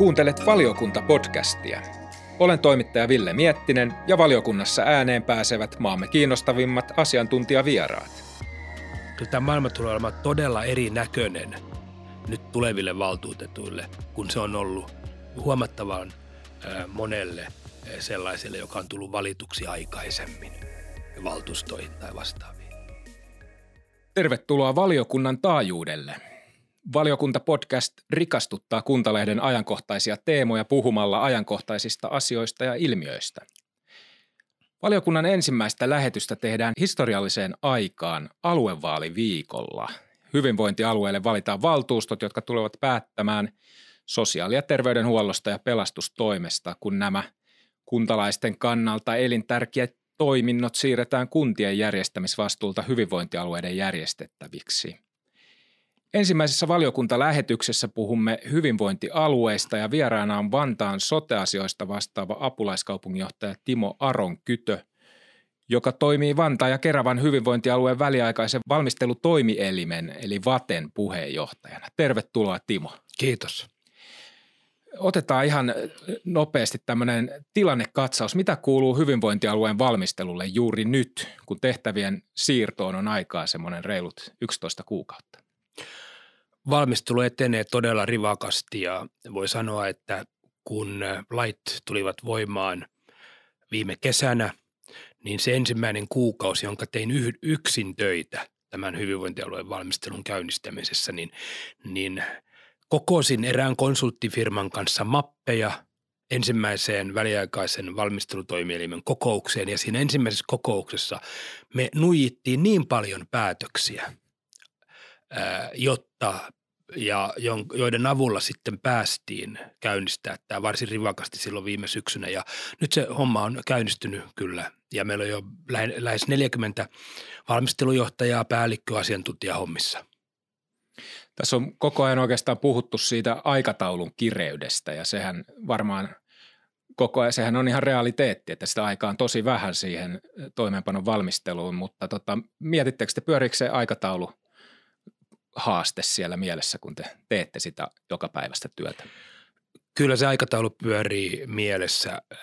Kuuntelet valiokunta-podcastia. Olen toimittaja Ville Miettinen ja valiokunnassa ääneen pääsevät maamme kiinnostavimmat asiantuntijavieraat. Kyllä tämä maailma tulee olemaan todella erinäköinen nyt tuleville valtuutetuille, kun se on ollut huomattavan monelle sellaiselle, joka on tullut valituksi aikaisemmin valtuustoihin tai vastaaviin. Tervetuloa valiokunnan taajuudelle. Valiokunta-podcast rikastuttaa Kuntalehden ajankohtaisia teemoja puhumalla ajankohtaisista asioista ja ilmiöistä. Valiokunnan ensimmäistä lähetystä tehdään historialliseen aikaan aluevaaliviikolla. Hyvinvointialueelle valitaan valtuustot, jotka tulevat päättämään sosiaali- ja terveydenhuollosta ja pelastustoimesta, kun nämä kuntalaisten kannalta elintärkeät toiminnot siirretään kuntien järjestämisvastuulta hyvinvointialueiden järjestettäviksi – Ensimmäisessä valiokuntalähetyksessä puhumme hyvinvointialueista ja vieraana on Vantaan soteasioista vastaava apulaiskaupunginjohtaja Timo Aronkytö, joka toimii Vantaan ja Keravan hyvinvointialueen väliaikaisen valmistelutoimielimen eli VATEN puheenjohtajana. Tervetuloa Timo. Kiitos. Otetaan ihan nopeasti tämmöinen tilannekatsaus. Mitä kuuluu hyvinvointialueen valmistelulle juuri nyt, kun tehtävien siirtoon on aikaa semmoinen reilut 11 kuukautta? Valmistelu etenee todella rivakasti ja voi sanoa, että kun lait tulivat voimaan viime kesänä, niin se ensimmäinen kuukausi, jonka tein yksin töitä tämän hyvinvointialueen valmistelun käynnistämisessä, niin, niin kokosin erään konsulttifirman kanssa mappeja ensimmäiseen väliaikaisen valmistelutoimielimen kokoukseen. Ja siinä ensimmäisessä kokouksessa me nuijittiin niin paljon päätöksiä, jotta ja joiden avulla sitten päästiin käynnistää tämä varsin rivakasti silloin viime syksynä. Ja nyt se homma on käynnistynyt kyllä ja meillä on jo lähes 40 valmistelujohtajaa, päällikkö, asiantuntija hommissa. Tässä on koko ajan oikeastaan puhuttu siitä aikataulun kireydestä ja sehän varmaan koko ajan, sehän on ihan realiteetti, että sitä aikaa on tosi vähän siihen toimeenpanon valmisteluun, mutta tota, mietittekö te, pyöriikö se aikataulu – haaste siellä mielessä, kun te teette sitä joka päivästä työtä? Kyllä se aikataulu pyörii mielessä, äh,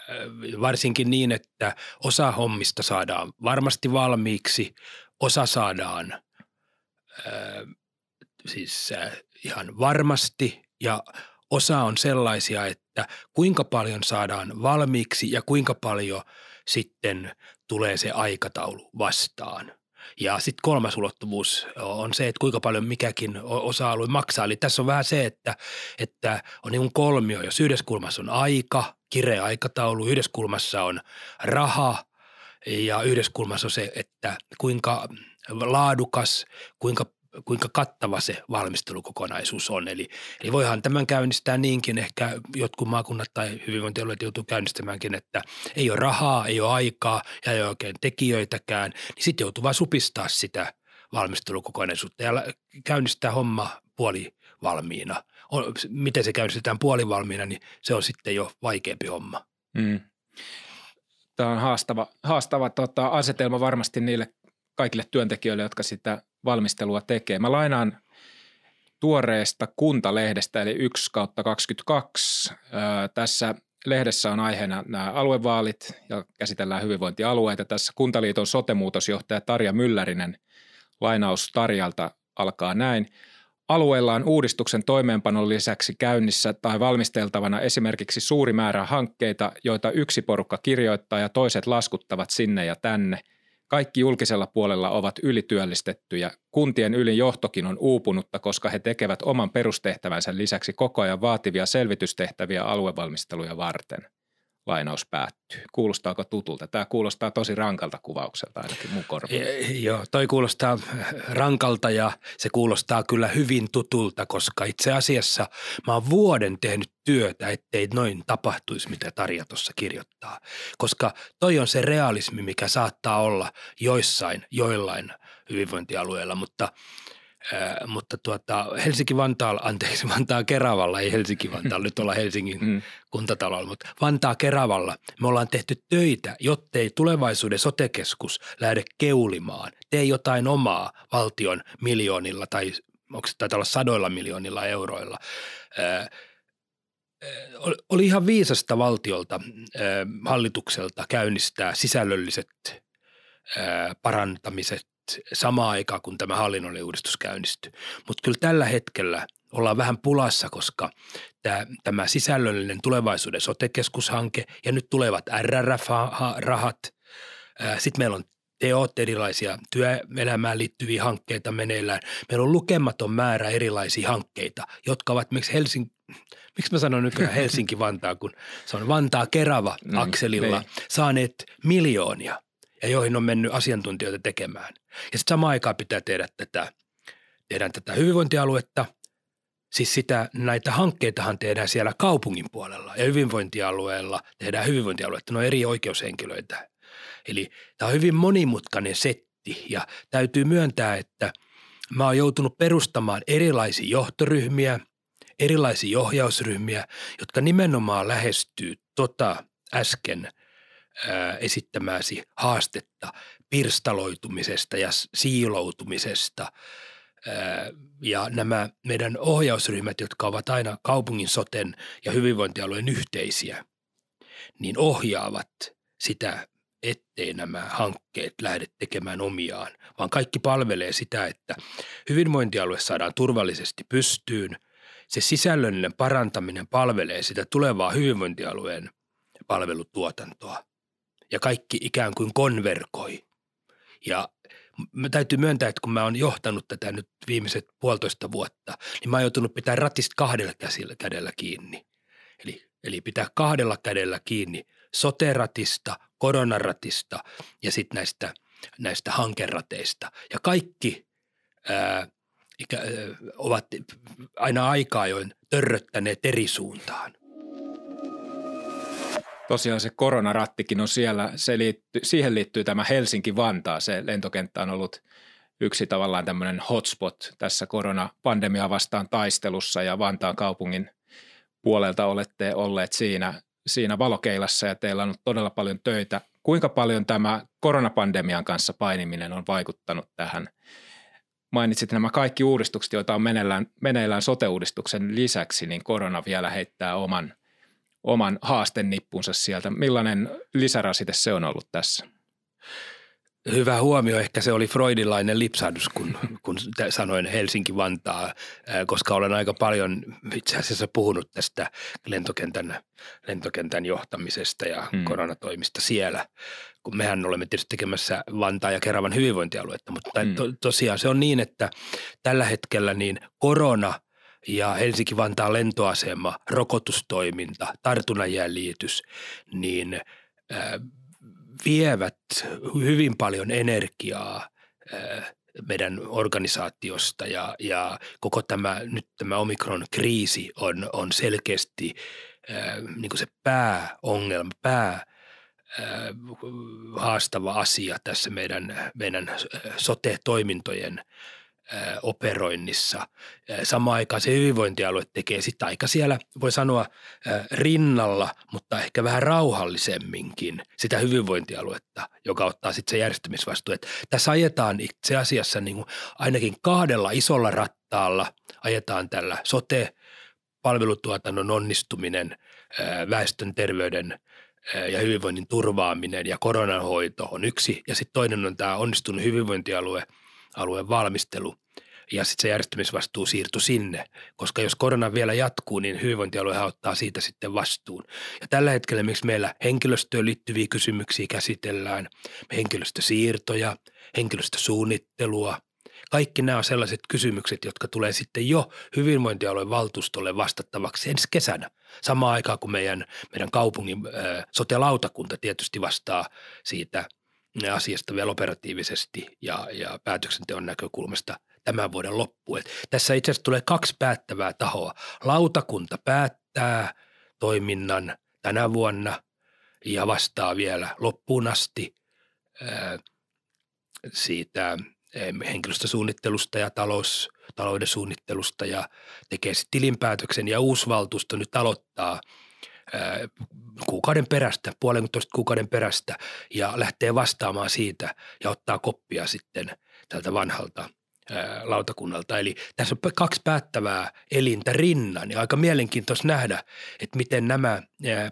varsinkin niin, että osa hommista saadaan varmasti valmiiksi, osa saadaan äh, siis äh, ihan varmasti ja osa on sellaisia, että kuinka paljon saadaan valmiiksi ja kuinka paljon sitten tulee se aikataulu vastaan. Ja sitten kolmas ulottuvuus on se, että kuinka paljon mikäkin osa-alue maksaa. Eli tässä on vähän se, että, että on niin kolmio. Jos yhdessä kulmassa on aika, kireä aikataulu, yhdessä kulmassa on raha ja yhdessä kulmassa on se, että kuinka laadukas, kuinka kuinka kattava se valmistelukokonaisuus on. Eli, eli voihan tämän käynnistää niinkin, ehkä jotkut maakunnat tai hyvinvointialueet joutuu käynnistämäänkin, että ei ole rahaa, ei ole aikaa ja ei ole oikein tekijöitäkään, niin sitten joutuu vain supistaa sitä valmistelukokonaisuutta ja käynnistää homma puoli valmiina. Miten se käynnistetään puolivalmiina, niin se on sitten jo vaikeampi homma. Mm. Tämä on haastava, haastava tota, asetelma varmasti niille kaikille työntekijöille, jotka sitä valmistelua tekee. Mä lainaan tuoreesta kuntalehdestä eli 1 kautta 22. Tässä lehdessä on aiheena nämä aluevaalit ja käsitellään hyvinvointialueita. Tässä Kuntaliiton sotemuutosjohtaja Tarja Myllärinen lainaus Tarjalta alkaa näin. Alueella on uudistuksen toimeenpanon lisäksi käynnissä tai valmisteltavana esimerkiksi suuri määrä hankkeita, joita yksi porukka kirjoittaa ja toiset laskuttavat sinne ja tänne – kaikki julkisella puolella ovat ylityöllistettyjä. Kuntien ylin johtokin on uupunutta, koska he tekevät oman perustehtävänsä lisäksi koko ajan vaativia selvitystehtäviä aluevalmisteluja varten – lainaus päättyy. Kuulostaako tutulta? Tämä kuulostaa tosi rankalta kuvaukselta ainakin mun korviin. Joo, toi kuulostaa rankalta ja se kuulostaa kyllä hyvin tutulta, koska itse asiassa mä oon vuoden tehnyt työtä, ettei noin tapahtuisi, mitä Tarja tuossa kirjoittaa. Koska toi on se realismi, mikä saattaa olla joissain, joillain hyvinvointialueilla, mutta – mutta tuota, Helsinki-Vantaalla, anteeksi, Vantaa Keravalla, ei Helsinki-Vantaalla, nyt ollaan Helsingin mm. kuntatalolla, mutta Vantaa Keravalla me ollaan tehty töitä, jottei tulevaisuuden sotekeskus lähde keulimaan. Tee jotain omaa valtion miljoonilla tai onko se taitaa olla sadoilla miljoonilla euroilla. oli ihan viisasta valtiolta, hallitukselta käynnistää sisällölliset parantamiset samaan aikaan, kun tämä hallinnollinen uudistus käynnistyi. Mutta kyllä tällä hetkellä ollaan vähän pulassa, koska tämä, tämä sisällöllinen tulevaisuuden sotekeskushanke ja nyt tulevat RRF-rahat. Sitten meillä on teot, erilaisia työelämään liittyviä hankkeita meneillään. Meillä on lukematon määrä erilaisia hankkeita, jotka ovat miksi Helsingin miksi mä sanon nykyään Helsinki-Vantaa, kun se on Vantaa-Kerava-akselilla, niin, saaneet miljoonia ja joihin on mennyt asiantuntijoita tekemään. Ja sitten samaan aikaan pitää tehdä tätä, tehdään tätä hyvinvointialuetta. Siis sitä, näitä hankkeitahan tehdään siellä kaupungin puolella ja hyvinvointialueella tehdään hyvinvointialuetta. Ne on eri oikeushenkilöitä. Eli tämä on hyvin monimutkainen setti ja täytyy myöntää, että mä oon joutunut perustamaan erilaisia johtoryhmiä, erilaisia ohjausryhmiä, jotka nimenomaan lähestyy tota äsken esittämääsi haastetta pirstaloitumisesta ja siiloutumisesta. Ja nämä meidän ohjausryhmät, jotka ovat aina kaupungin soten ja hyvinvointialueen yhteisiä, niin ohjaavat sitä, ettei nämä hankkeet lähde tekemään omiaan, vaan kaikki palvelee sitä, että hyvinvointialue saadaan turvallisesti pystyyn. Se sisällöllinen parantaminen palvelee sitä tulevaa hyvinvointialueen palvelutuotantoa ja kaikki ikään kuin konverkoi. Ja mä täytyy myöntää, että kun mä oon johtanut tätä nyt viimeiset puolitoista vuotta, niin mä oon joutunut pitää ratista kahdella käsillä, kädellä kiinni. Eli, eli pitää kahdella kädellä kiinni soteratista, koronaratista ja sitten näistä, näistä hankerateista. Ja kaikki ää, ikä, ää, ovat aina aikaa join törröttäneet eri suuntaan tosiaan se koronarattikin on siellä, se liittyy, siihen liittyy tämä Helsinki-Vantaa, se lentokenttä on ollut yksi tavallaan tämmöinen hotspot tässä koronapandemiaa vastaan taistelussa ja Vantaan kaupungin puolelta olette olleet siinä, siinä valokeilassa ja teillä on todella paljon töitä. Kuinka paljon tämä koronapandemian kanssa painiminen on vaikuttanut tähän? Mainitsit nämä kaikki uudistukset, joita on meneillään, meneillään sote-uudistuksen lisäksi, niin korona vielä heittää oman – oman haastennippunsa sieltä. Millainen lisärasite se on ollut tässä? Hyvä huomio. Ehkä se oli freudilainen lipsahdus, kun, kun sanoin Helsinki-Vantaa, koska olen aika paljon itse asiassa puhunut tästä lentokentän, lentokentän johtamisesta ja hmm. koronatoimista siellä. Kun mehän olemme tietysti tekemässä Vantaa ja Keravan hyvinvointialuetta, mutta hmm. to, tosiaan se on niin, että tällä hetkellä niin korona – ja Helsinki-Vantaan lentoasema, rokotustoiminta, tartunnanjäljitys, niin äh, vievät hyvin paljon energiaa äh, meidän organisaatiosta ja, ja koko tämä, nyt tämä omikron-kriisi on, on selkeästi äh, niin kuin se pääongelma, pää haastava asia tässä meidän, meidän sote-toimintojen operoinnissa. Samaan aikaan se hyvinvointialue tekee sitä aika siellä, voi sanoa, rinnalla, mutta ehkä vähän rauhallisemminkin sitä hyvinvointialuetta, joka ottaa sitten se järjestämisvastuu. Että tässä ajetaan itse asiassa niin kuin ainakin kahdella isolla rattaalla ajetaan tällä sote, palvelutuotannon onnistuminen, väestön terveyden ja hyvinvoinnin turvaaminen ja koronanhoito on yksi. Ja sitten toinen on tämä onnistunut hyvinvointialue – alueen valmistelu ja sitten se järjestämisvastuu siirtyi sinne, koska jos korona vielä jatkuu, niin hyvinvointialue ottaa siitä sitten vastuun. Ja tällä hetkellä miksi meillä henkilöstöön liittyviä kysymyksiä käsitellään, henkilöstösiirtoja, henkilöstösuunnittelua, kaikki nämä on sellaiset kysymykset, jotka tulee sitten jo hyvinvointialueen valtuustolle vastattavaksi ensi kesänä. Samaan aikaan kuin meidän, meidän kaupungin äh, sote-lautakunta tietysti vastaa siitä – asiasta vielä operatiivisesti ja, ja päätöksenteon näkökulmasta tämän vuoden loppuun. Et tässä itse asiassa tulee kaksi päättävää tahoa. Lautakunta päättää toiminnan tänä vuonna ja vastaa vielä loppuun asti ää, siitä henkilöstösuunnittelusta ja talous, talouden suunnittelusta ja tekee tilinpäätöksen ja uusi valtuusto nyt aloittaa – kuukauden perästä, puolentoista kuukauden perästä ja lähtee vastaamaan siitä ja ottaa koppia sitten tältä vanhalta lautakunnalta. Eli tässä on kaksi päättävää elintä rinnan ja aika mielenkiintoista nähdä, että miten nämä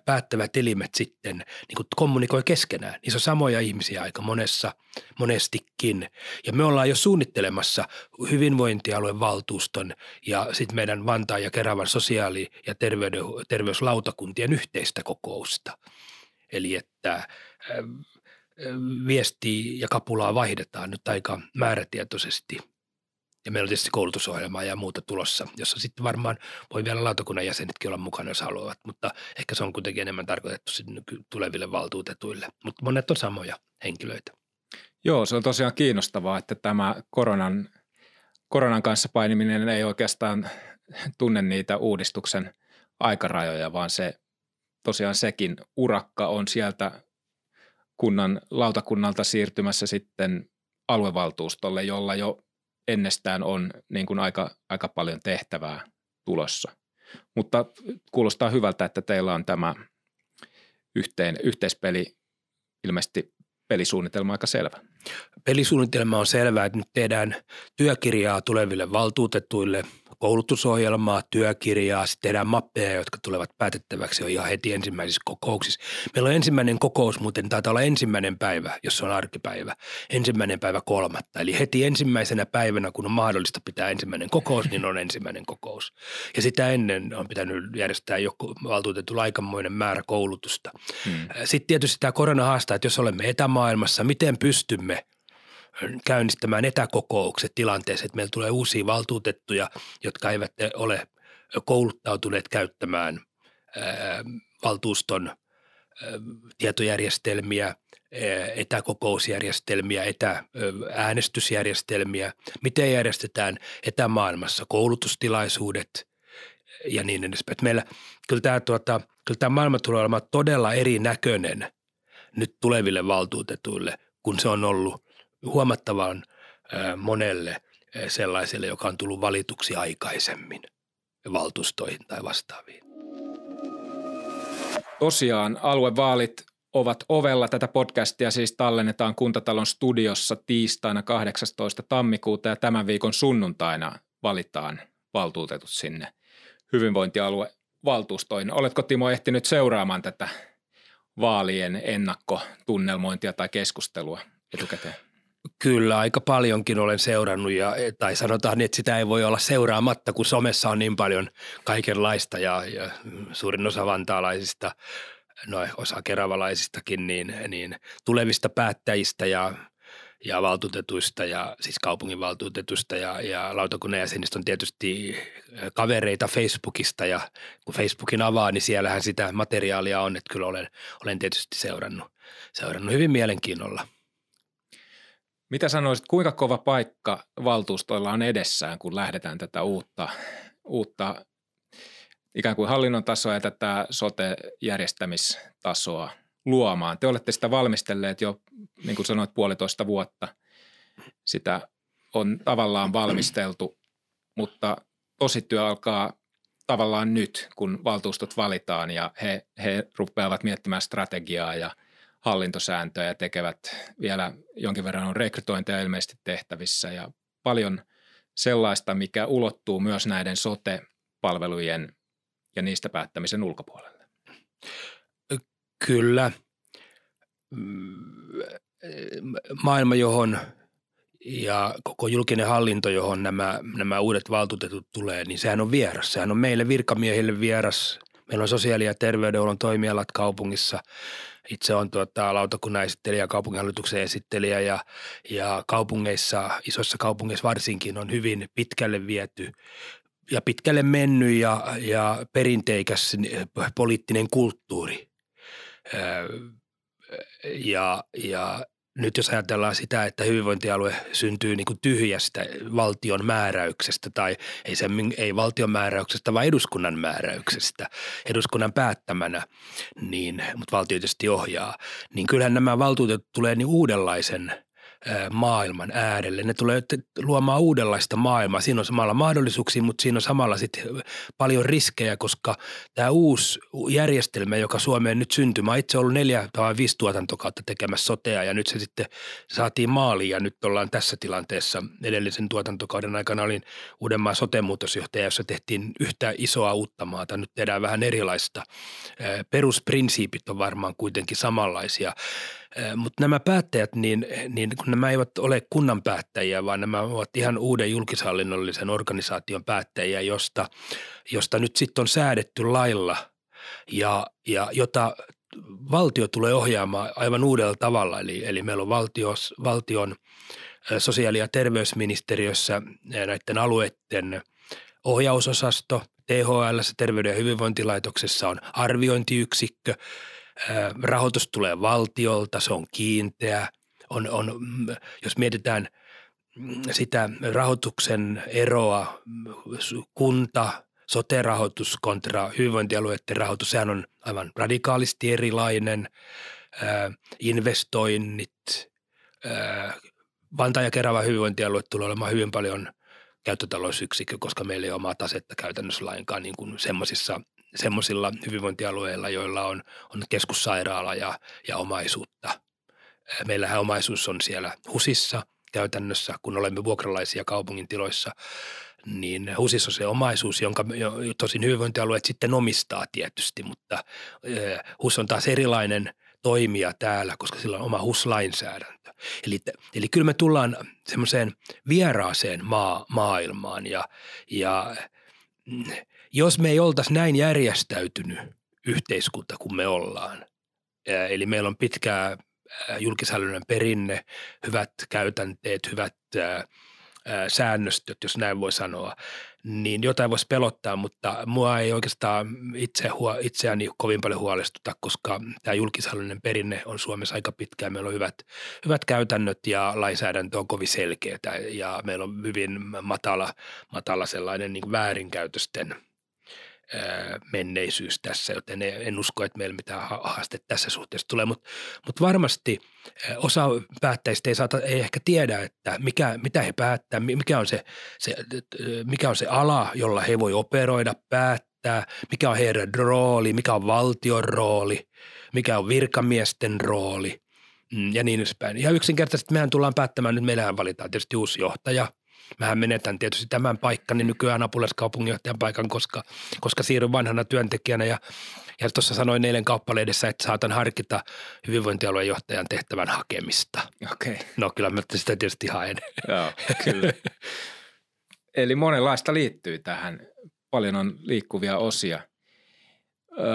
päättävät elimet sitten niin kuin kommunikoi keskenään. Niissä on samoja ihmisiä aika monessa, monestikin. Ja me ollaan jo suunnittelemassa hyvinvointialueen valtuuston ja sitten meidän Vantaan ja Keravan sosiaali- ja terveyslautakuntien yhteistä kokousta. Eli että viestiä ja kapulaa vaihdetaan nyt aika määrätietoisesti – ja meillä on tietysti koulutusohjelmaa ja muuta tulossa, jossa sitten varmaan voi vielä lautakunnan jäsenetkin olla mukana, jos haluavat, mutta ehkä se on kuitenkin enemmän tarkoitettu tuleville valtuutetuille. Mutta monet on samoja henkilöitä. Joo, se on tosiaan kiinnostavaa, että tämä koronan, koronan kanssa painiminen ei oikeastaan tunne niitä uudistuksen aikarajoja, vaan se tosiaan sekin urakka on sieltä kunnan lautakunnalta siirtymässä sitten aluevaltuustolle, jolla jo ennestään on niin kuin aika, aika paljon tehtävää tulossa. Mutta kuulostaa hyvältä, että teillä on tämä yhteen, yhteispeli, ilmeisesti pelisuunnitelma aika selvä. Pelisuunnitelma on selvä, että nyt tehdään työkirjaa tuleville valtuutetuille – koulutusohjelmaa, työkirjaa, sitten tehdään mappeja, jotka tulevat päätettäväksi jo ihan heti ensimmäisissä kokouksissa. Meillä on ensimmäinen kokous, muuten taitaa olla ensimmäinen päivä, jos on arkipäivä, ensimmäinen päivä kolmatta. Eli heti ensimmäisenä päivänä, kun on mahdollista pitää ensimmäinen kokous, niin on ensimmäinen kokous. Ja sitä ennen on pitänyt järjestää joku valtuutettu aikamoinen määrä koulutusta. Hmm. Sitten tietysti tämä korona haastaa, että jos olemme etämaailmassa, miten pystymme käynnistämään etäkokoukset tilanteessa, että meillä tulee uusia valtuutettuja, jotka eivät ole kouluttautuneet käyttämään valtuuston tietojärjestelmiä, etäkokousjärjestelmiä, etääänestysjärjestelmiä, miten järjestetään etämaailmassa koulutustilaisuudet ja niin edespäin. Meillä kyllä tämä, tuota, kyllä tämä maailma tulee olemaan todella erinäköinen nyt tuleville valtuutetuille, kun se on ollut huomattavan monelle sellaiselle, joka on tullut valituksi aikaisemmin valtuustoihin tai vastaaviin. Tosiaan aluevaalit ovat ovella. Tätä podcastia siis tallennetaan Kuntatalon studiossa tiistaina 18. tammikuuta ja tämän viikon sunnuntaina valitaan valtuutetut sinne hyvinvointialue valtuustoihin. Oletko Timo ehtinyt seuraamaan tätä vaalien ennakkotunnelmointia tai keskustelua etukäteen? Kyllä, aika paljonkin olen seurannut ja, tai sanotaan, että sitä ei voi olla seuraamatta, kun somessa on niin paljon kaikenlaista ja, ja suurin osa vantaalaisista, no osa keravalaisistakin, niin, niin tulevista päättäjistä ja, ja valtuutetuista ja siis kaupunginvaltuutetusta ja, ja lautakunnan jäsenistä on tietysti kavereita Facebookista ja kun Facebookin avaa, niin siellähän sitä materiaalia on, että kyllä olen, olen tietysti seurannut, seurannut hyvin mielenkiinnolla – mitä sanoisit, kuinka kova paikka valtuustoilla on edessään, kun lähdetään tätä uutta, uutta ikään kuin hallinnon tasoa ja tätä sote-järjestämistasoa luomaan? Te olette sitä valmistelleet jo, niin kuin sanoit, puolitoista vuotta. Sitä on tavallaan valmisteltu, mutta tosityö alkaa tavallaan nyt, kun valtuustot valitaan ja he, he rupeavat miettimään strategiaa ja – hallintosääntöjä ja tekevät vielä jonkin verran on rekrytointeja ilmeisesti tehtävissä ja paljon sellaista, mikä ulottuu myös näiden sote-palvelujen ja niistä päättämisen ulkopuolelle. Kyllä. Maailma, johon ja koko julkinen hallinto, johon nämä, nämä uudet valtuutetut tulee, niin sehän on vieras. Sehän on meille virkamiehille vieras. Meillä on sosiaali- ja terveydenhuollon toimialat kaupungissa – itse on tuota, lautakunnan esittelijä, kaupunginhallituksen esittelijä ja, ja kaupungeissa, isoissa kaupungeissa varsinkin on hyvin pitkälle viety ja pitkälle mennyt ja, ja perinteikäs poliittinen kulttuuri. Ja, ja nyt jos ajatellaan sitä, että hyvinvointialue syntyy niin kuin tyhjästä valtion määräyksestä tai ei, se, ei valtion määräyksestä, vaan eduskunnan määräyksestä, eduskunnan päättämänä, niin, mutta valtio tietysti ohjaa, niin kyllähän nämä valtuutetut tulee niin uudenlaisen maailman äärelle. Ne tulee luomaan uudenlaista maailmaa. Siinä on samalla mahdollisuuksia, mutta siinä on samalla sitten paljon riskejä, koska tämä uusi järjestelmä, joka Suomeen nyt syntyy, mä itse ollut neljä tai viisi tuotantokautta tekemässä sotea ja nyt se sitten saatiin maaliin ja nyt ollaan tässä tilanteessa. Edellisen tuotantokauden aikana olin Uudenmaan sotemuutosjohtaja, jossa tehtiin yhtä isoa uutta maata. Nyt tehdään vähän erilaista. Perusprinsiipit on varmaan kuitenkin samanlaisia mutta nämä päättäjät, niin, niin kun nämä eivät ole kunnan päättäjiä, vaan nämä ovat ihan uuden julkishallinnollisen organisaation päättäjiä, josta, josta nyt sitten on säädetty lailla ja, ja jota valtio tulee ohjaamaan aivan uudella tavalla. Eli, eli meillä on valtios, valtion sosiaali- ja terveysministeriössä näiden alueiden ohjausosasto, THL, Terveyden ja hyvinvointilaitoksessa on arviointiyksikkö – rahoitus tulee valtiolta, se on kiinteä. On, on, jos mietitään sitä rahoituksen eroa, kunta, sote-rahoitus kontra hyvinvointialueiden rahoitus, sehän on aivan radikaalisti erilainen. investoinnit, Vantaa ja Kerava hyvinvointialue tulee olemaan hyvin paljon käyttötalousyksikkö, koska meillä ei ole omaa tasetta käytännössä lainkaan niin kuin semmoisissa semmoisilla hyvinvointialueilla, joilla on, on keskussairaala ja, ja omaisuutta. Meillähän omaisuus on siellä HUSissa käytännössä, kun olemme vuokralaisia kaupungin tiloissa, niin HUSissa on se omaisuus, jonka tosin hyvinvointialueet sitten omistaa tietysti, mutta HUS on taas erilainen toimija täällä, koska sillä on oma HUS-lainsäädäntö. Eli, eli kyllä me tullaan semmoiseen vieraaseen maa, maailmaan ja, ja mm, jos me ei oltaisi näin järjestäytynyt yhteiskunta kuin me ollaan, eli meillä on pitkää julkishallinnon perinne, hyvät käytänteet, hyvät säännöstöt, jos näin voi sanoa, niin jotain voisi pelottaa, mutta mua ei oikeastaan itse, itseäni kovin paljon huolestuta, koska tämä julkishallinnon perinne on Suomessa aika pitkään. Meillä on hyvät, hyvät käytännöt ja lainsäädäntö on kovin selkeää ja meillä on hyvin matala, matala sellainen niin väärinkäytösten – menneisyys tässä, joten en usko, että meillä mitään haaste tässä suhteessa tulee, mutta, mutta varmasti osa päättäjistä ei, saata, ei ehkä tiedä, että mikä, mitä he päättää, mikä on se, se, mikä on se ala, jolla he voi operoida, päättää, mikä on heidän rooli, mikä on valtion rooli, mikä on virkamiesten rooli mm, ja niin edespäin. Ja yksinkertaisesti mehän tullaan päättämään, nyt meillähän valitaan tietysti uusi johtaja – Mähän menetän tietysti tämän paikkani nykyään apulaiskaupunginjohtajan paikan, koska, koska siirryn vanhana työntekijänä ja ja tuossa sanoin eilen kauppalehdessä, että saatan harkita hyvinvointialueen johtajan tehtävän hakemista. Okei. Okay. No kyllä mä sitä tietysti haen. Joo, kyllä. Eli monenlaista liittyy tähän. Paljon on liikkuvia osia. Öö,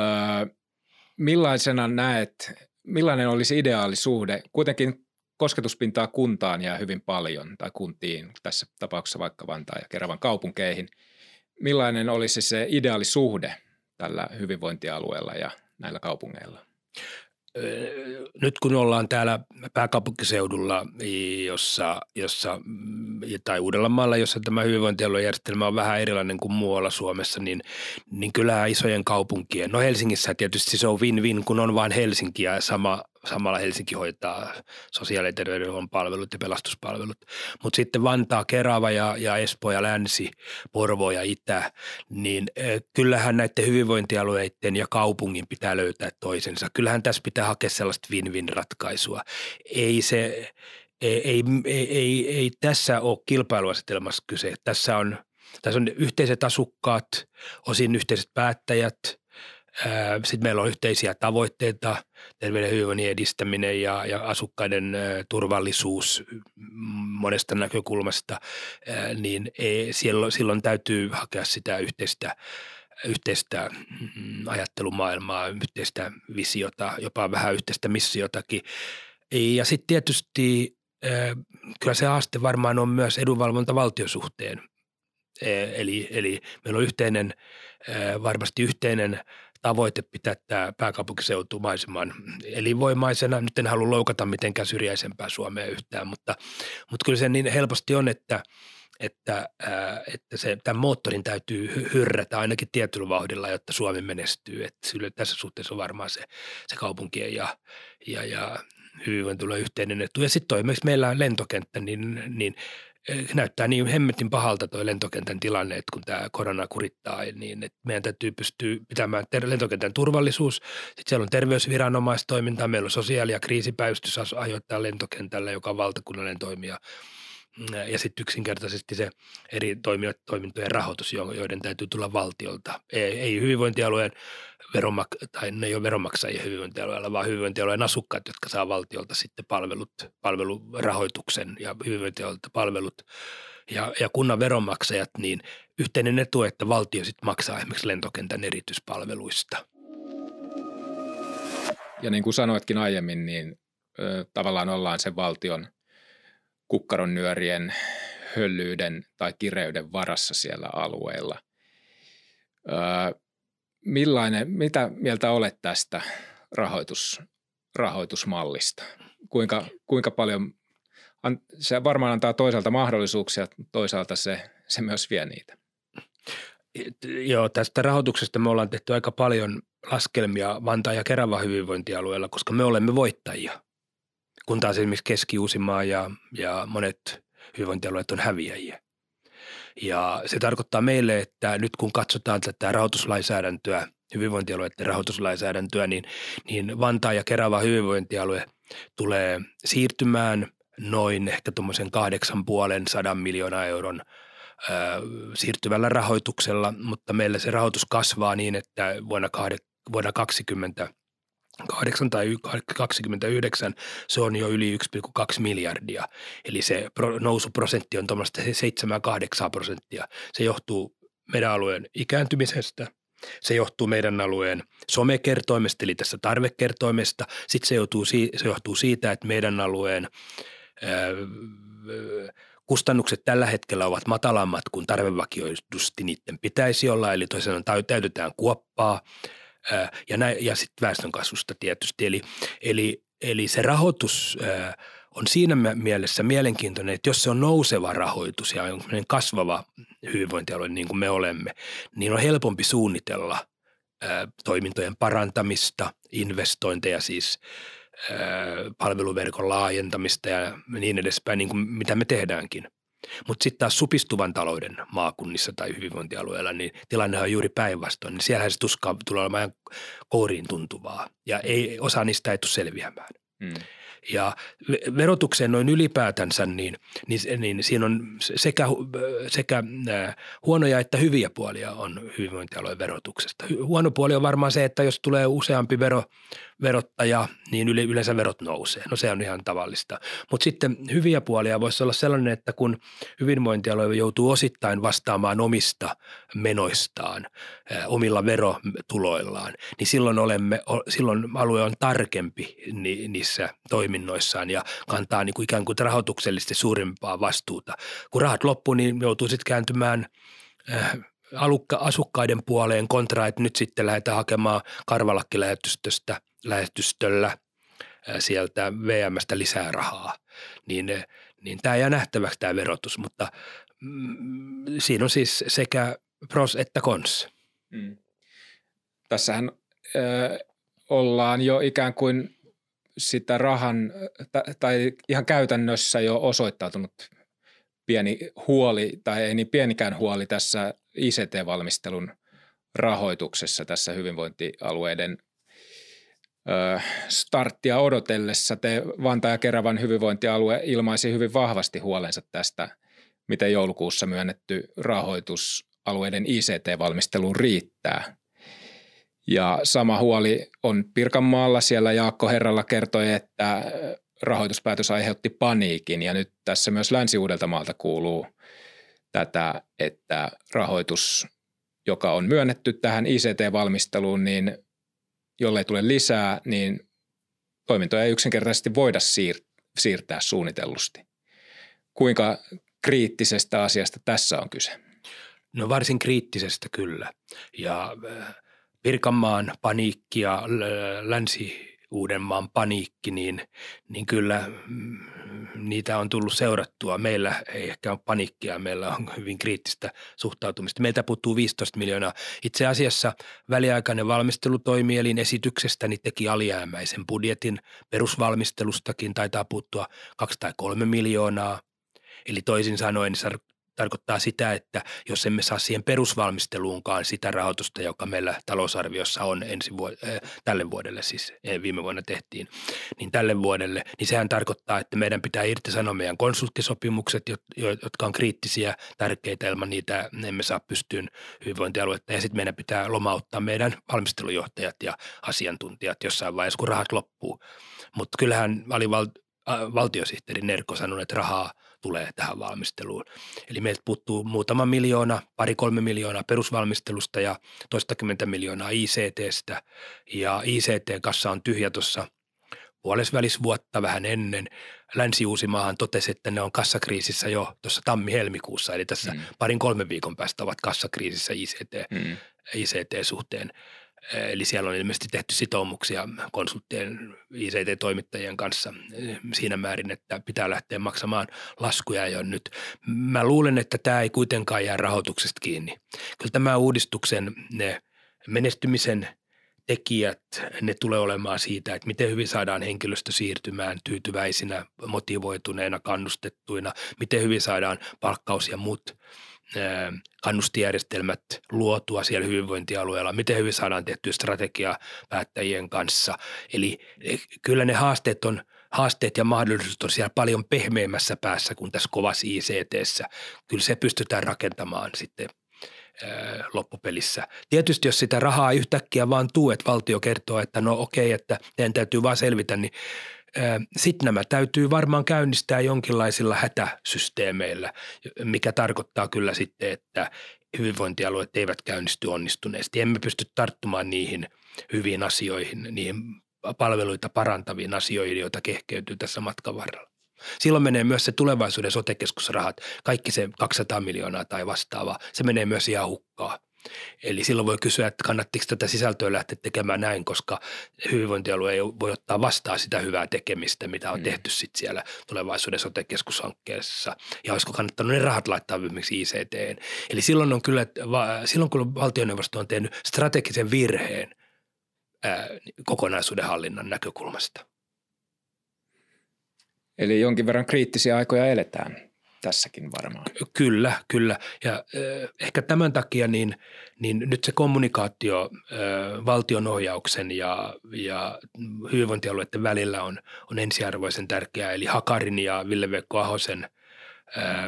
millaisena näet, millainen olisi ideaalisuhde? Kuitenkin kosketuspintaa kuntaan jää hyvin paljon, tai kuntiin, tässä tapauksessa vaikka Vantaa ja Keravan kaupunkeihin. Millainen olisi se ideaalisuhde tällä hyvinvointialueella ja näillä kaupungeilla? Nyt kun ollaan täällä pääkaupunkiseudulla, jossa, jossa, tai Uudellamaalla, jossa tämä hyvinvointialuejärjestelmä on vähän erilainen kuin muualla Suomessa, niin, niin kyllä isojen kaupunkien, no Helsingissä tietysti se on win-win, kun on vain Helsinki ja sama samalla Helsinki hoitaa sosiaali- ja terveydenhuollon palvelut ja pelastuspalvelut. Mutta sitten Vantaa, Kerava ja, ja Espoo ja Länsi, Porvo ja Itä, niin kyllähän näiden hyvinvointialueiden ja kaupungin pitää löytää toisensa. Kyllähän tässä pitää hakea sellaista win-win-ratkaisua. Ei se, ei, ei, ei, ei, ei tässä ole kilpailuasetelmassa kyse. Tässä on, tässä on yhteiset asukkaat, osin yhteiset päättäjät – sitten meillä on yhteisiä tavoitteita, terveyden hyvinvoinnin edistäminen ja, ja asukkaiden turvallisuus monesta näkökulmasta, niin ei, silloin, silloin täytyy hakea sitä yhteistä yhteistä mm, ajattelumaailmaa, yhteistä visiota, jopa vähän yhteistä missiotakin. Ja sitten tietysti kyllä se haaste varmaan on myös edunvalvonta valtiosuhteen. Eli, eli meillä on yhteinen, varmasti yhteinen tavoite pitää tämä pääkaupunkiseutu maiseman elinvoimaisena. Nyt en halua loukata mitenkään syrjäisempää Suomea yhtään, mutta, mutta kyllä se niin helposti on, että, että, ää, että se, tämän moottorin täytyy hyrrätä ainakin tietyllä vauhdilla, jotta Suomi menestyy. Että tässä suhteessa on varmaan se, se kaupunkien ja, ja, ja hyvinvointialueen yhteinen etu. Ja sitten esimerkiksi meillä lentokenttä, niin, niin näyttää niin hemmetin pahalta tuo lentokentän tilanne, että kun tämä korona kurittaa, niin että meidän täytyy pystyä pitämään ter- lentokentän turvallisuus. Sitten siellä on terveysviranomaistoimintaa, meillä on sosiaali- ja kriisipäivystys ajoittaa lentokentällä, joka on valtakunnallinen toimija ja sitten yksinkertaisesti se eri toimintojen rahoitus, joiden täytyy tulla valtiolta. Ei hyvinvointialueen veronmak- tai ne ei ole veronmaksajia hyvinvointialueella, vaan hyvinvointialueen asukkaat, jotka saa valtiolta sitten palvelut, palvelurahoituksen ja hyvinvointialueelta palvelut ja, ja kunnan veronmaksajat, niin yhteinen etu, että valtio sitten maksaa esimerkiksi lentokentän erityispalveluista. Ja niin kuin sanoitkin aiemmin, niin ö, tavallaan ollaan sen valtion – kukkaron nyörien höllyyden tai kireyden varassa siellä alueella. Öö, millainen, mitä mieltä olet tästä rahoitus, rahoitusmallista? Kuinka, kuinka paljon, se varmaan antaa toisaalta mahdollisuuksia, toisaalta se, se myös vie niitä. Joo, tästä rahoituksesta me ollaan tehty aika paljon laskelmia Vantaa ja Kerava hyvinvointialueella, koska me olemme voittajia kun taas esimerkiksi Keski-Uusimaa ja, ja monet hyvinvointialueet on häviäjiä. Ja se tarkoittaa meille, että nyt kun katsotaan tätä rahoituslainsäädäntöä, hyvinvointialueiden rahoituslainsäädäntöä, niin, niin Vantaa ja Kerava hyvinvointialue tulee siirtymään noin ehkä tuommoisen kahdeksan puolen sadan miljoonaa euron ö, siirtyvällä rahoituksella, mutta meillä se rahoitus kasvaa niin, että vuonna, kahde, vuonna 20 8 tai 29, se on jo yli 1,2 miljardia. Eli se nousuprosentti on tuommoista 7-8 prosenttia. Se johtuu meidän alueen ikääntymisestä, se johtuu meidän alueen somekertoimesta, eli tässä tarvekertoimesta. Sitten se, joutuu, se johtuu siitä, että meidän alueen kustannukset tällä hetkellä ovat matalammat kuin tarvevakioidusti niiden pitäisi olla, eli toisaalta täytetään kuoppaa – ja, näin, ja sitten väestönkasvusta tietysti. Eli, eli, eli se rahoitus on siinä mielessä mielenkiintoinen, että jos se on nouseva rahoitus ja on kasvava hyvinvointialue niin kuin me olemme, niin on helpompi suunnitella toimintojen parantamista, investointeja siis palveluverkon laajentamista ja niin edespäin, niin kuin mitä me tehdäänkin – mutta sitten taas supistuvan talouden maakunnissa tai hyvinvointialueella, niin tilanne on juuri päinvastoin. Niin siellähän se tuskaa tulee olemaan kouriin tuntuvaa ja ei, osa niistä ei tule selviämään. Hmm. Ja verotukseen noin ylipäätänsä, niin, niin, niin siinä on sekä, sekä huonoja että hyviä puolia on hyvinvointialueen verotuksesta. Huono puoli on varmaan se, että jos tulee useampi vero, verottaja, niin yleensä verot nousee. No se on ihan tavallista. Mutta sitten hyviä puolia voisi olla sellainen, että kun hyvinvointialue joutuu osittain vastaamaan omista menoistaan, omilla verotuloillaan, niin silloin, olemme, silloin alue on tarkempi niissä toiminnoissaan ja kantaa niin kuin ikään kuin rahoituksellisesti suurimpaa vastuuta. Kun rahat loppuu, niin joutuu sitten kääntymään alukka, asukkaiden puoleen kontra, että nyt sitten lähdetään hakemaan karvalakkilähetystöstä lähetystöllä sieltä VMstä lisää rahaa. Niin, niin tämä jää nähtäväksi tämä verotus, mutta mm, siinä on siis sekä pros että cons. Mm. Tässähän äh, ollaan jo ikään kuin sitä rahan, tai ihan käytännössä jo osoittautunut pieni huoli, tai ei niin pienikään huoli tässä ICT-valmistelun rahoituksessa tässä hyvinvointialueiden starttia odotellessa te Vantaa ja Keravan hyvinvointialue ilmaisi hyvin vahvasti huolensa tästä, miten joulukuussa myönnetty rahoitus alueiden ICT-valmisteluun riittää. Ja sama huoli on Pirkanmaalla. Siellä Jaakko Herralla kertoi, että rahoituspäätös aiheutti paniikin ja nyt tässä myös Länsi-Uudeltamaalta kuuluu tätä, että rahoitus, joka on myönnetty tähän ICT-valmisteluun, niin jollei tule lisää, niin toimintoja ei yksinkertaisesti voida siir- siirtää suunnitellusti. Kuinka kriittisestä asiasta tässä on kyse? No varsin kriittisestä kyllä. Ja äh, Pirkanmaan paniikki ja Länsi Uudenmaan paniikki, niin, niin kyllä mm, niitä on tullut seurattua. Meillä ei ehkä ole panikkia, meillä on hyvin kriittistä suhtautumista. Meiltä puuttuu 15 miljoonaa. Itse asiassa väliaikainen valmistelutoimielin esityksestäni teki alijäämäisen budjetin. Perusvalmistelustakin taitaa puuttua 2 tai 3 miljoonaa. Eli toisin sanoen tarkoittaa sitä, että jos emme saa siihen perusvalmisteluunkaan sitä rahoitusta, joka meillä talousarviossa on ensi vuod- äh, tälle vuodelle, siis viime vuonna tehtiin, niin tälle vuodelle, niin sehän tarkoittaa, että meidän pitää irtisanoa meidän konsulttisopimukset, jotka on kriittisiä, tärkeitä, ilman niitä emme saa pystyyn hyvinvointialuetta, ja sitten meidän pitää lomauttaa meidän valmistelujohtajat ja asiantuntijat jossain vaiheessa, kun rahat loppuu. Mutta kyllähän alival- valtiosihteeri Nerko sanoi, että rahaa tulee tähän valmisteluun. Eli meiltä puuttuu muutama miljoona, pari-kolme miljoonaa perusvalmistelusta ja toistakymmentä miljoonaa ICTstä. Ja ICT-kassa on tyhjä tuossa puolesvälisvuotta vähän ennen. Länsi-Uusimaahan totesi, että ne on kassakriisissä jo tuossa tammi-helmikuussa, eli tässä mm. parin kolmen viikon päästä ovat kassakriisissä ICT, mm. ICT-suhteen. Eli siellä on ilmeisesti tehty sitoumuksia konsulttien ICT-toimittajien kanssa siinä määrin, että pitää lähteä maksamaan laskuja jo nyt. Mä luulen, että tämä ei kuitenkaan jää rahoituksesta kiinni. Kyllä tämä uudistuksen ne menestymisen tekijät, ne tulee olemaan siitä, että miten hyvin saadaan henkilöstö siirtymään tyytyväisinä, motivoituneena, kannustettuina, miten hyvin saadaan palkkaus ja muut – kannustijärjestelmät luotua siellä hyvinvointialueella, miten hyvin saadaan tehtyä strategiaa päättäjien kanssa. Eli e, kyllä ne haasteet on haasteet ja mahdollisuudet on siellä paljon pehmeämmässä päässä kuin tässä kovassa ICTssä. Kyllä se pystytään rakentamaan sitten loppupelissä. Tietysti jos sitä rahaa yhtäkkiä vaan tuu, että valtio kertoo, että no okei, että teidän täytyy vaan selvitä, niin sitten nämä täytyy varmaan käynnistää jonkinlaisilla hätäsysteemeillä, mikä tarkoittaa kyllä sitten, että hyvinvointialueet eivät käynnisty onnistuneesti. Emme pysty tarttumaan niihin hyviin asioihin, niihin palveluita parantaviin asioihin, joita kehkeytyy tässä matkan varrella. Silloin menee myös se tulevaisuuden sotekeskusrahat, kaikki se 200 miljoonaa tai vastaavaa, se menee myös ihan hukkaan. Eli silloin voi kysyä, että kannattiko tätä sisältöä lähteä tekemään näin, koska hyvinvointialue ei voi ottaa vastaan sitä hyvää tekemistä, mitä on mm. tehty sitten siellä tulevaisuuden sote-keskushankkeessa. Ja olisiko kannattanut ne rahat laittaa viimeksi ICT. Eli silloin on kyllä, silloin kun valtioneuvosto on tehnyt strategisen virheen ää, kokonaisuuden hallinnan näkökulmasta. Eli jonkin verran kriittisiä aikoja eletään tässäkin varmaan. Kyllä, kyllä. Ja äh, ehkä tämän takia niin, niin nyt se kommunikaatio äh, valtionohjauksen ja, ja hyvinvointialueiden välillä on, on ensiarvoisen tärkeää. Eli Hakarin ja Ville-Veikko Ahosen äh,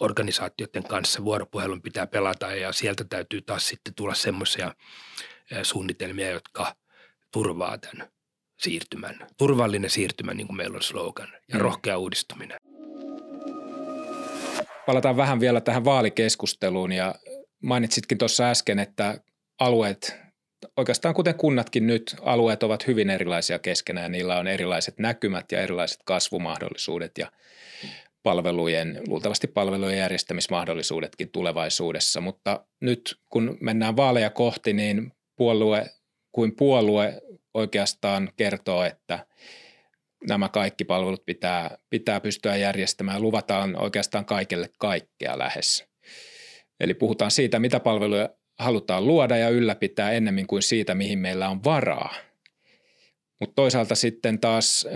organisaatioiden kanssa vuoropuhelun pitää pelata ja sieltä täytyy taas sitten tulla semmoisia äh, suunnitelmia, jotka turvaa tämän siirtymän. Turvallinen siirtymä, niin kuin meillä on slogan, ja mm. rohkea uudistuminen palataan vähän vielä tähän vaalikeskusteluun ja mainitsitkin tuossa äsken, että alueet, oikeastaan kuten kunnatkin nyt, alueet ovat hyvin erilaisia keskenään. Niillä on erilaiset näkymät ja erilaiset kasvumahdollisuudet ja palvelujen, luultavasti palvelujen järjestämismahdollisuudetkin tulevaisuudessa. Mutta nyt kun mennään vaaleja kohti, niin puolue kuin puolue oikeastaan kertoo, että – nämä kaikki palvelut pitää, pitää pystyä järjestämään. Luvataan oikeastaan kaikille kaikkea lähes. Eli puhutaan siitä, mitä palveluja halutaan luoda ja ylläpitää ennemmin kuin siitä, mihin meillä on varaa. Mutta toisaalta sitten taas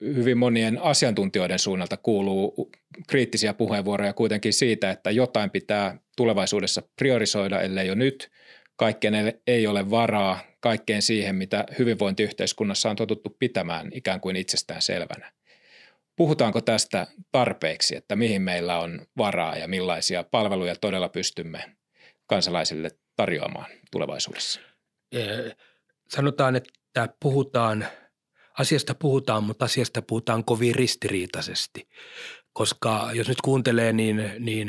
hyvin monien asiantuntijoiden suunnalta kuuluu kriittisiä puheenvuoroja kuitenkin siitä, että jotain pitää tulevaisuudessa priorisoida, ellei jo nyt. Kaikkeen ei ole varaa, kaikkeen siihen, mitä hyvinvointiyhteiskunnassa on totuttu pitämään ikään kuin itsestään selvänä. Puhutaanko tästä tarpeeksi, että mihin meillä on varaa ja millaisia palveluja todella pystymme kansalaisille tarjoamaan tulevaisuudessa? Sanotaan, että puhutaan, asiasta puhutaan, mutta asiasta puhutaan kovin ristiriitaisesti. Koska jos nyt kuuntelee, niin, niin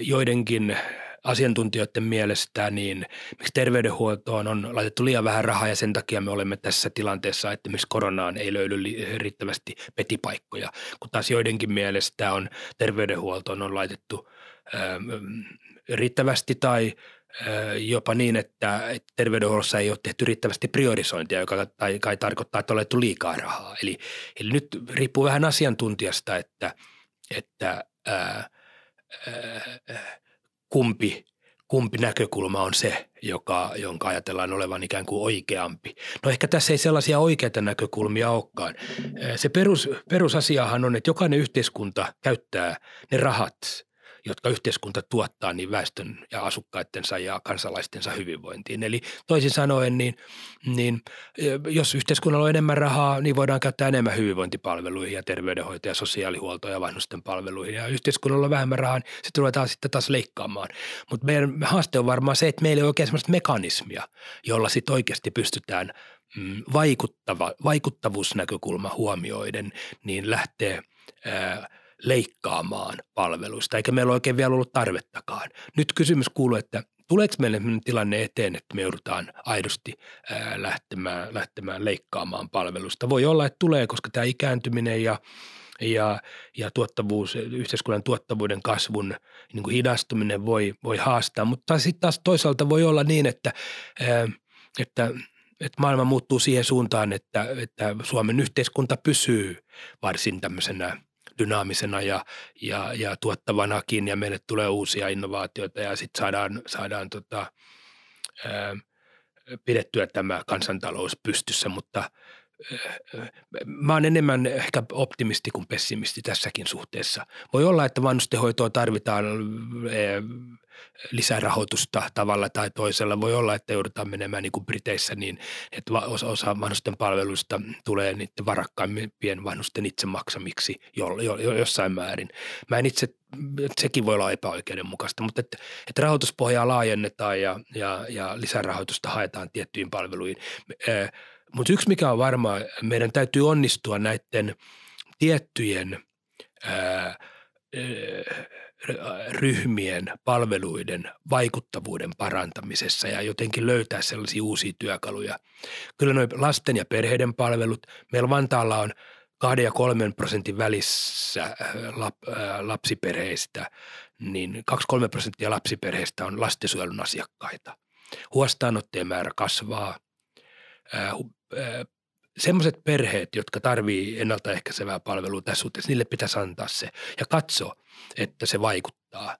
joidenkin asiantuntijoiden mielestä, niin miksi terveydenhuoltoon on laitettu liian vähän rahaa ja sen takia me olemme tässä tilanteessa, että myös koronaan ei löydy riittävästi petipaikkoja, kun taas joidenkin mielestä on terveydenhuoltoon on laitettu ää, ähm, riittävästi tai jopa niin, että terveydenhuollossa ei ole tehty riittävästi priorisointia, joka tai, kai tarkoittaa, että on olettu liikaa rahaa. Eli, eli nyt riippuu vähän asiantuntijasta, että, että ää, ää, kumpi, kumpi näkökulma on se, joka, jonka ajatellaan olevan ikään kuin oikeampi. No ehkä tässä ei sellaisia oikeita näkökulmia olekaan. Se perus, perusasiahan on, että jokainen yhteiskunta käyttää ne rahat – jotka yhteiskunta tuottaa niin väestön ja asukkaittensa ja kansalaistensa hyvinvointiin. Eli toisin sanoen, niin, niin jos yhteiskunnalla on enemmän rahaa, niin voidaan käyttää enemmän hyvinvointipalveluihin ja terveydenhoito ja sosiaalihuolto ja vanhusten palveluihin. Ja yhteiskunnalla on vähemmän rahaa, niin sitten ruvetaan sitten taas leikkaamaan. Mutta meidän haaste on varmaan se, että meillä ei ole oikein sellaista mekanismia, jolla sitten oikeasti pystytään mm, vaikuttava, vaikuttavuusnäkökulma huomioiden, niin lähtee leikkaamaan palveluista, eikä meillä oikein vielä ollut tarvettakaan. Nyt kysymys kuuluu, että tuleeko meille tilanne eteen, että me joudutaan aidosti ää, lähtemään, lähtemään leikkaamaan palvelusta. Voi olla, että tulee, koska tämä ikääntyminen ja ja, ja tuottavuus, yhteiskunnan tuottavuuden kasvun niin kuin hidastuminen voi, voi haastaa, mutta sitten taas toisaalta voi olla niin, että, että, että maailma muuttuu siihen suuntaan, että, että Suomen yhteiskunta pysyy varsin tämmöisenä dynaamisena ja, ja, ja tuottavanakin ja meille tulee uusia innovaatioita ja sitten saadaan, saadaan tota, ää, pidettyä tämä kansantalous pystyssä, mutta Mä oon enemmän ehkä optimisti kuin pessimisti tässäkin suhteessa. Voi olla, että vanhustenhoitoa tarvitaan lisärahoitusta tavalla tai toisella. Voi olla, että joudutaan menemään niin kuin Briteissä niin, että osa, osa vanhusten palveluista tulee niiden varakkaimpien vanhusten itse maksamiksi jo, jo, jo, jossain määrin. Mä en itse, sekin voi olla epäoikeudenmukaista, mutta että, että rahoituspohjaa laajennetaan ja, ja, ja lisärahoitusta haetaan tiettyihin palveluihin. Mutta yksi mikä on varmaa, meidän täytyy onnistua näiden tiettyjen ää, ryhmien palveluiden vaikuttavuuden parantamisessa ja jotenkin löytää sellaisia uusia työkaluja. Kyllä noin lasten ja perheiden palvelut, meillä Vantaalla on kahden ja kolmen prosentin välissä lap, lapsiperheistä, niin 2-3 prosenttia lapsiperheistä on lastensuojelun asiakkaita. Huostaanottojen määrä kasvaa. Semmoiset perheet, jotka tarvii ennaltaehkäisevää palvelua tässä suhteessa, niille pitäisi antaa se ja katsoa, että se vaikuttaa.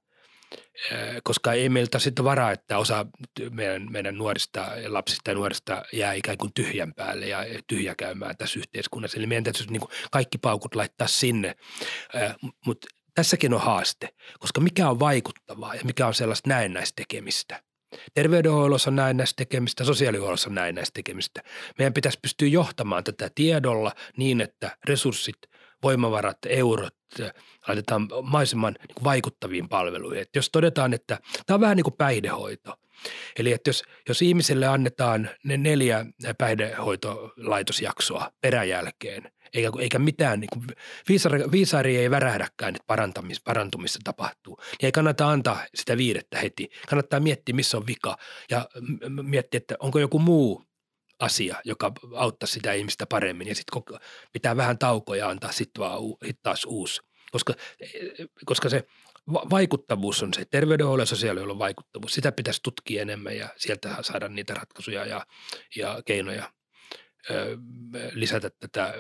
Koska ei meiltä sitten varaa, että osa meidän, meidän nuorista, lapsista ja nuorista jää ikään kuin tyhjän päälle ja tyhjäkäymään tässä yhteiskunnassa. Eli meidän täytyy niin kaikki paukut laittaa sinne, mutta tässäkin on haaste, koska mikä on vaikuttavaa ja mikä on sellaista näennäistä tekemistä – Terveydenhuollossa on näin näistä tekemistä, sosiaalihuollossa on näin näistä tekemistä. Meidän pitäisi pystyä johtamaan tätä tiedolla niin, että resurssit, voimavarat, eurot laitetaan maisemman niin vaikuttaviin palveluihin. Että jos todetaan, että tämä on vähän niin kuin päihdehoito. Eli että jos, jos ihmiselle annetaan ne neljä päihdehoitolaitosjaksoa peräjälkeen – eikä, eikä mitään, niin kuin, viisari, viisari ei värähdäkään, että parantamis, parantumissa tapahtuu. Niin ei kannata antaa sitä viidettä heti. Kannattaa miettiä, missä on vika ja miettiä, että onko joku muu asia, joka auttaa sitä ihmistä paremmin. Ja sitten pitää vähän taukoja antaa sitten taas uusi. Koska, koska se vaikuttavuus on se, terveydenhuollon ja sosiaalihuollon vaikuttavuus. Sitä pitäisi tutkia enemmän ja sieltä saada niitä ratkaisuja ja, ja keinoja ö, lisätä tätä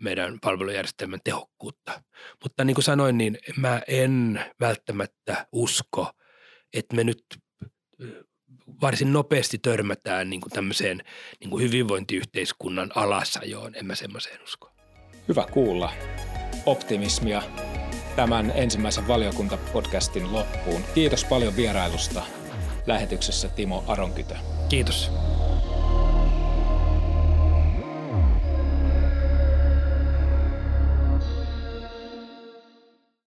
meidän palvelujärjestelmän tehokkuutta. Mutta niin kuin sanoin, niin mä en välttämättä usko, että me nyt varsin nopeasti törmätään niin kuin tämmöiseen niin kuin hyvinvointiyhteiskunnan alasajoon. En mä semmoiseen usko. Hyvä kuulla optimismia tämän ensimmäisen valiokuntapodcastin loppuun. Kiitos paljon vierailusta lähetyksessä Timo Aronkytö. Kiitos.